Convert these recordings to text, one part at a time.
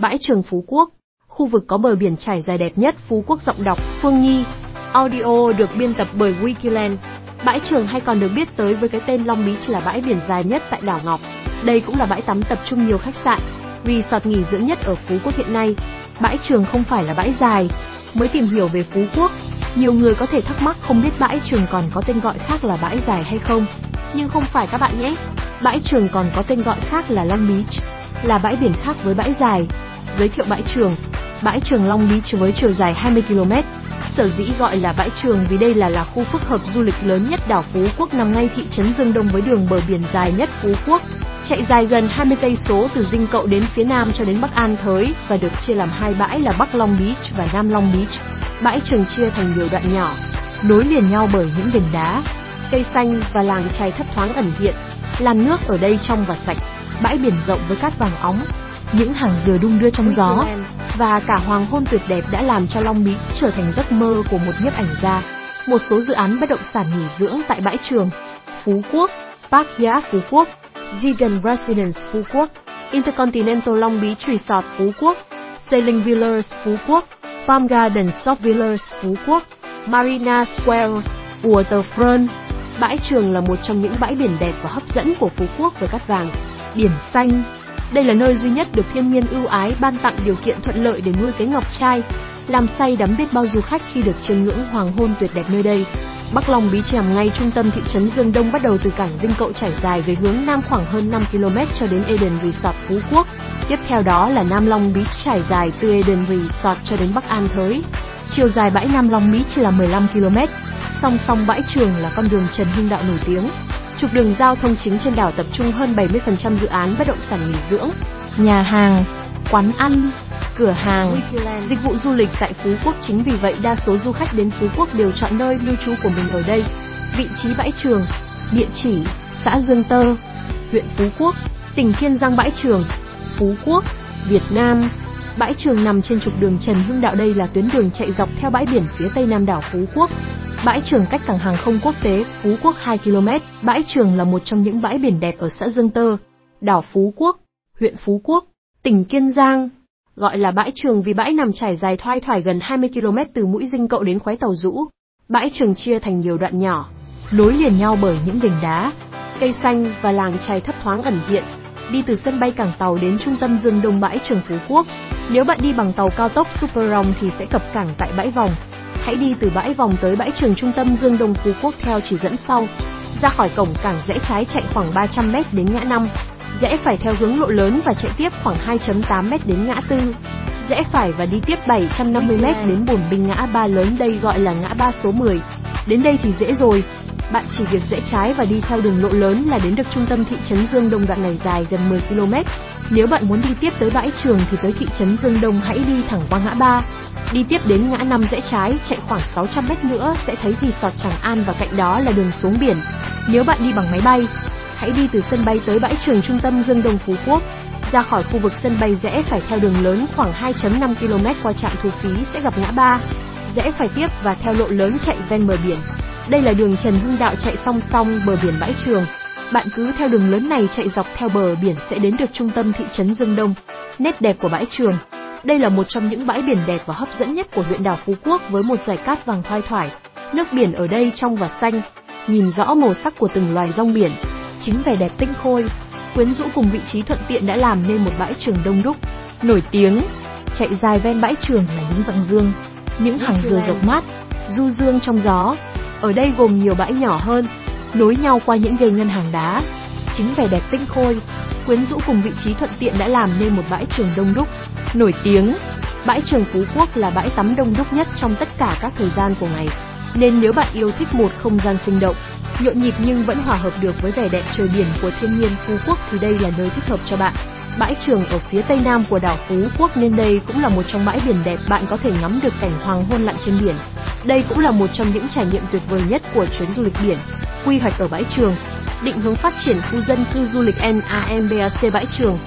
Bãi trường Phú Quốc, khu vực có bờ biển trải dài đẹp nhất Phú Quốc giọng đọc Phương Nhi. Audio được biên tập bởi Wikiland. Bãi trường hay còn được biết tới với cái tên Long Beach là bãi biển dài nhất tại đảo Ngọc. Đây cũng là bãi tắm tập trung nhiều khách sạn, resort nghỉ dưỡng nhất ở Phú Quốc hiện nay. Bãi trường không phải là bãi dài. Mới tìm hiểu về Phú Quốc, nhiều người có thể thắc mắc không biết bãi trường còn có tên gọi khác là bãi dài hay không. Nhưng không phải các bạn nhé. Bãi trường còn có tên gọi khác là Long Beach, là bãi biển khác với bãi dài. Giới thiệu bãi trường, bãi trường Long Beach với chiều dài 20 km. Sở dĩ gọi là bãi trường vì đây là là khu phức hợp du lịch lớn nhất đảo Phú Quốc nằm ngay thị trấn Dương Đông với đường bờ biển dài nhất Phú Quốc, chạy dài gần 20 cây số từ Dinh Cậu đến phía nam cho đến Bắc An Thới và được chia làm hai bãi là Bắc Long Beach và Nam Long Beach. Bãi trường chia thành nhiều đoạn nhỏ, nối liền nhau bởi những gành đá, cây xanh và làng chài thấp thoáng ẩn hiện. Làn nước ở đây trong và sạch, bãi biển rộng với cát vàng óng, những hàng dừa đung đưa trong gió và cả hoàng hôn tuyệt đẹp đã làm cho Long Beach trở thành giấc mơ của một nhiếp ảnh gia. Một số dự án bất động sản nghỉ dưỡng tại bãi trường Phú Quốc, Park Yacht Phú Quốc, Vegan Residence Phú Quốc, Intercontinental Long Beach Resort Phú Quốc, Sailing Villas Phú Quốc, Palm Garden Shop Villas Phú Quốc, Marina Square, Waterfront. Bãi trường là một trong những bãi biển đẹp và hấp dẫn của Phú Quốc với cát vàng, biển xanh. Đây là nơi duy nhất được thiên nhiên ưu ái ban tặng điều kiện thuận lợi để nuôi cái ngọc trai, làm say đắm biết bao du khách khi được chiêm ngưỡng hoàng hôn tuyệt đẹp nơi đây. Bắc Long Bí Tràm ngay trung tâm thị trấn Dương Đông bắt đầu từ cảng Dinh Cậu trải dài về hướng nam khoảng hơn 5 km cho đến Eden Resort Phú Quốc. Tiếp theo đó là Nam Long Bí trải dài từ Eden Resort cho đến Bắc An Thới. Chiều dài bãi Nam Long Beach là 15 km. Song song bãi trường là con đường Trần Hưng Đạo nổi tiếng. Trục đường giao thông chính trên đảo tập trung hơn 70% dự án bất động sản nghỉ dưỡng, nhà hàng, quán ăn, cửa hàng, dịch vụ du lịch tại Phú Quốc chính vì vậy đa số du khách đến Phú Quốc đều chọn nơi lưu trú của mình ở đây. Vị trí bãi trường, địa chỉ, xã Dương Tơ, huyện Phú Quốc, tỉnh Kiên Giang bãi trường, Phú Quốc, Việt Nam. Bãi trường nằm trên trục đường Trần Hưng Đạo đây là tuyến đường chạy dọc theo bãi biển phía tây nam đảo Phú Quốc. Bãi trường cách cảng hàng không quốc tế Phú Quốc 2 km. Bãi trường là một trong những bãi biển đẹp ở xã Dương Tơ, đảo Phú Quốc, huyện Phú Quốc, tỉnh Kiên Giang. Gọi là bãi trường vì bãi nằm trải dài thoai thoải gần 20 km từ mũi Dinh Cậu đến khoái tàu Dũ. Bãi trường chia thành nhiều đoạn nhỏ, nối liền nhau bởi những đỉnh đá, cây xanh và làng chài thấp thoáng ẩn hiện. Đi từ sân bay cảng tàu đến trung tâm Dương Đông bãi trường Phú Quốc. Nếu bạn đi bằng tàu cao tốc Super Rong thì sẽ cập cảng tại bãi vòng. Hãy đi từ bãi vòng tới bãi trường trung tâm Dương Đông Phú Quốc theo chỉ dẫn sau. Ra khỏi cổng cảng rẽ trái chạy khoảng 300 m đến ngã 5, rẽ phải theo hướng lộ lớn và chạy tiếp khoảng 2.8 m đến ngã tư. Rẽ phải và đi tiếp 750 m đến bồn binh ngã ba lớn đây gọi là ngã ba số 10. Đến đây thì dễ rồi. Bạn chỉ việc rẽ trái và đi theo đường lộ lớn là đến được trung tâm thị trấn Dương Đông đoạn này dài gần 10 km. Nếu bạn muốn đi tiếp tới bãi trường thì tới thị trấn Dương Đông hãy đi thẳng qua ngã ba. Đi tiếp đến ngã năm rẽ trái, chạy khoảng 600 mét nữa sẽ thấy resort Tràng An và cạnh đó là đường xuống biển. Nếu bạn đi bằng máy bay, hãy đi từ sân bay tới bãi trường trung tâm Dương Đông Phú Quốc. Ra khỏi khu vực sân bay rẽ phải theo đường lớn khoảng 2.5 km qua trạm thu phí sẽ gặp ngã ba. Rẽ phải tiếp và theo lộ lớn chạy ven bờ biển. Đây là đường Trần Hưng Đạo chạy song song bờ biển bãi trường. Bạn cứ theo đường lớn này chạy dọc theo bờ biển sẽ đến được trung tâm thị trấn Dương Đông. Nét đẹp của bãi trường. Đây là một trong những bãi biển đẹp và hấp dẫn nhất của huyện đảo Phú Quốc với một dải cát vàng thoai thoải. Nước biển ở đây trong và xanh, nhìn rõ màu sắc của từng loài rong biển. Chính vẻ đẹp tinh khôi, quyến rũ cùng vị trí thuận tiện đã làm nên một bãi trường đông đúc, nổi tiếng. Chạy dài ven bãi trường là những rặng dương, những hàng dừa rộng mát, du dương trong gió. Ở đây gồm nhiều bãi nhỏ hơn, nối nhau qua những ghề ngân hàng đá. Chính vẻ đẹp tinh khôi, quyến rũ cùng vị trí thuận tiện đã làm nên một bãi trường đông đúc, nổi tiếng. Bãi trường Phú Quốc là bãi tắm đông đúc nhất trong tất cả các thời gian của ngày. Nên nếu bạn yêu thích một không gian sinh động, nhộn nhịp nhưng vẫn hòa hợp được với vẻ đẹp trời biển của thiên nhiên Phú Quốc thì đây là nơi thích hợp cho bạn. Bãi trường ở phía tây nam của đảo Phú Quốc nên đây cũng là một trong bãi biển đẹp bạn có thể ngắm được cảnh hoàng hôn lặn trên biển. Đây cũng là một trong những trải nghiệm tuyệt vời nhất của chuyến du lịch biển. Quy hoạch ở bãi trường, định hướng phát triển khu dân cư du lịch NAMBAC bãi trường,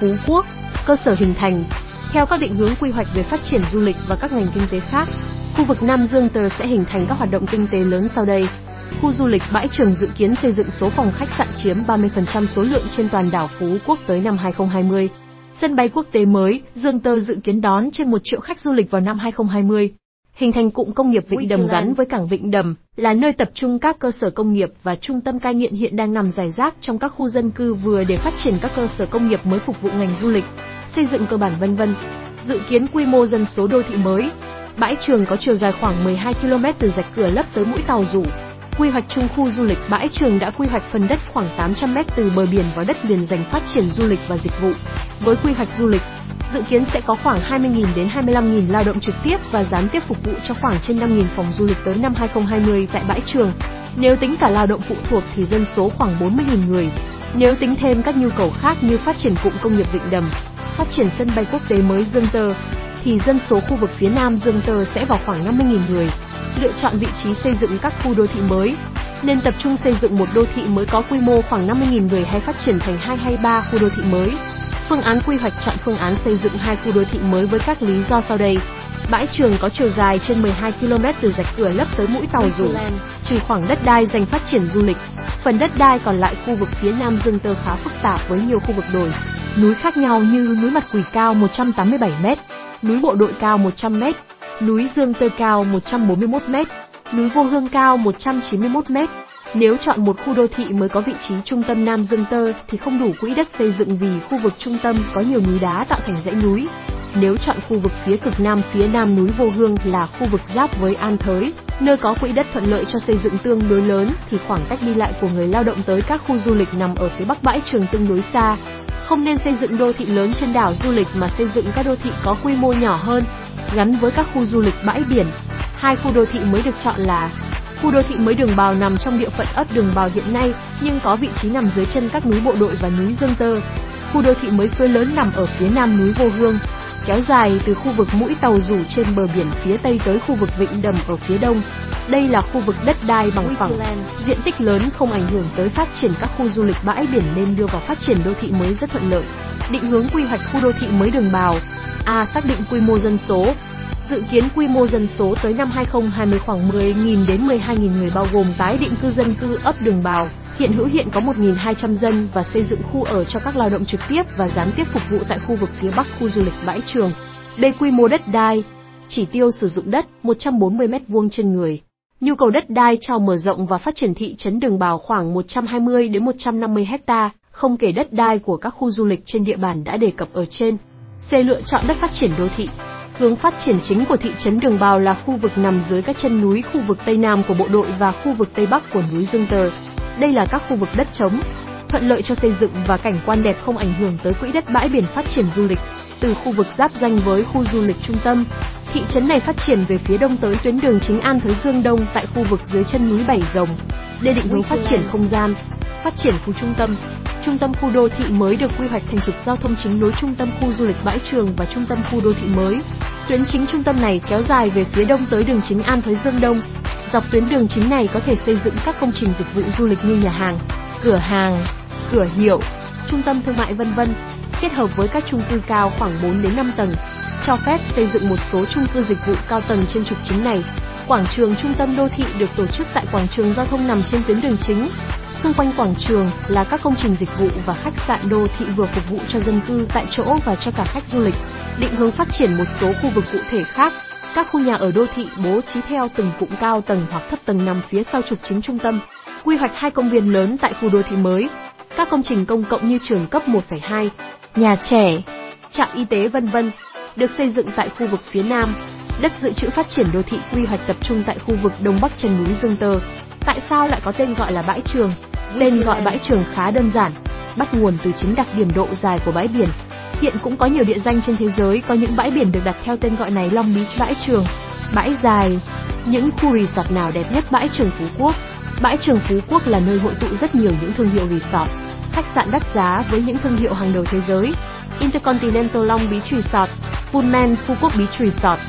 Phú Quốc, cơ sở hình thành. Theo các định hướng quy hoạch về phát triển du lịch và các ngành kinh tế khác, khu vực Nam Dương Tờ sẽ hình thành các hoạt động kinh tế lớn sau đây. Khu du lịch Bãi Trường dự kiến xây dựng số phòng khách sạn chiếm 30% số lượng trên toàn đảo Phú Quốc tới năm 2020. Sân bay quốc tế mới, Dương Tơ dự kiến đón trên 1 triệu khách du lịch vào năm 2020. Hình thành cụm công nghiệp Vịnh Đầm gắn với cảng Vịnh Đầm, là nơi tập trung các cơ sở công nghiệp và trung tâm cai nghiện hiện đang nằm rải rác trong các khu dân cư vừa để phát triển các cơ sở công nghiệp mới phục vụ ngành du lịch, xây dựng cơ bản vân vân. Dự kiến quy mô dân số đô thị mới. Bãi trường có chiều dài khoảng 12 km từ rạch cửa lấp tới mũi tàu rủ, Quy hoạch chung khu du lịch Bãi Trường đã quy hoạch phần đất khoảng 800 m từ bờ biển vào đất liền dành phát triển du lịch và dịch vụ. Với quy hoạch du lịch, dự kiến sẽ có khoảng 20.000 đến 25.000 lao động trực tiếp và gián tiếp phục vụ cho khoảng trên 5.000 phòng du lịch tới năm 2020 tại Bãi Trường. Nếu tính cả lao động phụ thuộc thì dân số khoảng 40.000 người. Nếu tính thêm các nhu cầu khác như phát triển cụm công nghiệp Vịnh Đầm, phát triển sân bay quốc tế mới Dương Tơ, thì dân số khu vực phía Nam Dương Tơ sẽ vào khoảng 50.000 người lựa chọn vị trí xây dựng các khu đô thị mới, nên tập trung xây dựng một đô thị mới có quy mô khoảng 50.000 người hay phát triển thành 2 hay 3 khu đô thị mới. Phương án quy hoạch chọn phương án xây dựng hai khu đô thị mới với các lý do sau đây. Bãi trường có chiều dài trên 12 km từ rạch cửa lấp tới mũi tàu rủ, trừ khoảng đất đai dành phát triển du lịch. Phần đất đai còn lại khu vực phía Nam Dương Tơ khá phức tạp với nhiều khu vực đồi, núi khác nhau như núi Mặt Quỷ cao 187 m, núi Bộ Đội cao 100 m, núi Dương Tơ cao 141 m, núi Vô Hương cao 191 m. Nếu chọn một khu đô thị mới có vị trí trung tâm Nam Dương Tơ thì không đủ quỹ đất xây dựng vì khu vực trung tâm có nhiều núi đá tạo thành dãy núi. Nếu chọn khu vực phía cực nam phía nam núi Vô Hương là khu vực giáp với An Thới, nơi có quỹ đất thuận lợi cho xây dựng tương đối lớn thì khoảng cách đi lại của người lao động tới các khu du lịch nằm ở phía bắc bãi trường tương đối xa. Không nên xây dựng đô thị lớn trên đảo du lịch mà xây dựng các đô thị có quy mô nhỏ hơn, gắn với các khu du lịch bãi biển. Hai khu đô thị mới được chọn là Khu đô thị mới Đường Bào nằm trong địa phận ấp Đường Bào hiện nay, nhưng có vị trí nằm dưới chân các núi Bộ Đội và núi Dương Tơ. Khu đô thị mới Suối Lớn nằm ở phía nam núi Vô Hương, kéo dài từ khu vực mũi tàu rủ trên bờ biển phía tây tới khu vực Vịnh Đầm ở phía đông. Đây là khu vực đất đai bằng phẳng, diện tích lớn không ảnh hưởng tới phát triển các khu du lịch bãi biển nên đưa vào phát triển đô thị mới rất thuận lợi. Định hướng quy hoạch khu đô thị mới Đường Bào A. Xác định quy mô dân số Dự kiến quy mô dân số tới năm 2020 khoảng 10.000 đến 12.000 người bao gồm tái định cư dân cư ấp Đường Bào, hiện hữu hiện có 1.200 dân và xây dựng khu ở cho các lao động trực tiếp và gián tiếp phục vụ tại khu vực phía bắc khu du lịch Bãi Trường. B. Quy mô đất đai Chỉ tiêu sử dụng đất 140 m2 trên người. Nhu cầu đất đai cho mở rộng và phát triển thị trấn Đường Bào khoảng 120 đến 150 hecta, không kể đất đai của các khu du lịch trên địa bàn đã đề cập ở trên. C. Lựa chọn đất phát triển đô thị. Hướng phát triển chính của thị trấn Đường Bào là khu vực nằm dưới các chân núi khu vực Tây Nam của bộ đội và khu vực Tây Bắc của núi Dương Tờ. Đây là các khu vực đất trống, thuận lợi cho xây dựng và cảnh quan đẹp không ảnh hưởng tới quỹ đất bãi biển phát triển du lịch. Từ khu vực giáp danh với khu du lịch trung tâm, thị trấn này phát triển về phía đông tới tuyến đường chính An Thới Dương Đông tại khu vực dưới chân núi Bảy Rồng. Để định hướng phát triển không gian, phát triển khu trung tâm, Trung tâm khu đô thị mới được quy hoạch thành trục giao thông chính nối trung tâm khu du lịch Bãi Trường và trung tâm khu đô thị mới. Tuyến chính trung tâm này kéo dài về phía đông tới đường chính An Thới Dương Đông. Dọc tuyến đường chính này có thể xây dựng các công trình dịch vụ du lịch như nhà hàng, cửa hàng, cửa hiệu, trung tâm thương mại vân vân, kết hợp với các chung cư cao khoảng 4 đến 5 tầng, cho phép xây dựng một số chung cư dịch vụ cao tầng trên trục chính này. Quảng trường trung tâm đô thị được tổ chức tại quảng trường giao thông nằm trên tuyến đường chính, Xung quanh quảng trường là các công trình dịch vụ và khách sạn đô thị vừa phục vụ cho dân cư tại chỗ và cho cả khách du lịch. Định hướng phát triển một số khu vực cụ thể khác. Các khu nhà ở đô thị bố trí theo từng cụm cao tầng hoặc thấp tầng nằm phía sau trục chính trung tâm. Quy hoạch hai công viên lớn tại khu đô thị mới. Các công trình công cộng như trường cấp 1,2, nhà trẻ, trạm y tế vân vân được xây dựng tại khu vực phía nam. Đất dự trữ phát triển đô thị quy hoạch tập trung tại khu vực đông bắc chân núi Dương Tơ. Tại sao lại có tên gọi là bãi trường? Tên gọi bãi trường khá đơn giản, bắt nguồn từ chính đặc điểm độ dài của bãi biển. Hiện cũng có nhiều địa danh trên thế giới có những bãi biển được đặt theo tên gọi này Long Beach bãi trường, bãi dài. Những khu resort nào đẹp nhất bãi trường Phú Quốc? Bãi trường Phú Quốc là nơi hội tụ rất nhiều những thương hiệu resort, khách sạn đắt giá với những thương hiệu hàng đầu thế giới. Intercontinental Long Beach Resort, Pullman Phú Quốc Beach Resort,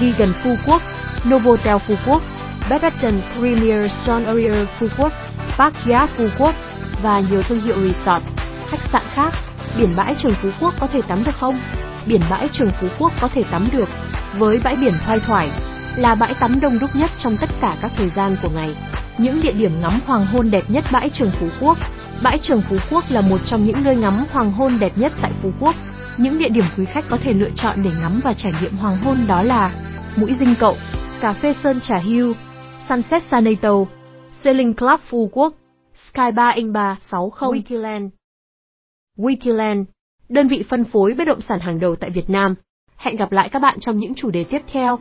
Vegan Phú Quốc, Novotel Phú Quốc, Beverton Premier John Area Phú Quốc, Park Yacht Phú Quốc và nhiều thương hiệu resort, khách sạn khác. Biển bãi Trường Phú Quốc có thể tắm được không? Biển bãi Trường Phú Quốc có thể tắm được, với bãi biển thoai thoải, là bãi tắm đông đúc nhất trong tất cả các thời gian của ngày. Những địa điểm ngắm hoàng hôn đẹp nhất bãi Trường Phú Quốc. Bãi Trường Phú Quốc là một trong những nơi ngắm hoàng hôn đẹp nhất tại Phú Quốc. Những địa điểm quý khách có thể lựa chọn để ngắm và trải nghiệm hoàng hôn đó là Mũi Dinh Cậu, Cà phê Sơn Trà Hưu, Sunset Sanato, Sailing Club Phú Quốc, Sky Bar Inc 360 Wikiland. Wikiland, đơn vị phân phối bất động sản hàng đầu tại Việt Nam. Hẹn gặp lại các bạn trong những chủ đề tiếp theo.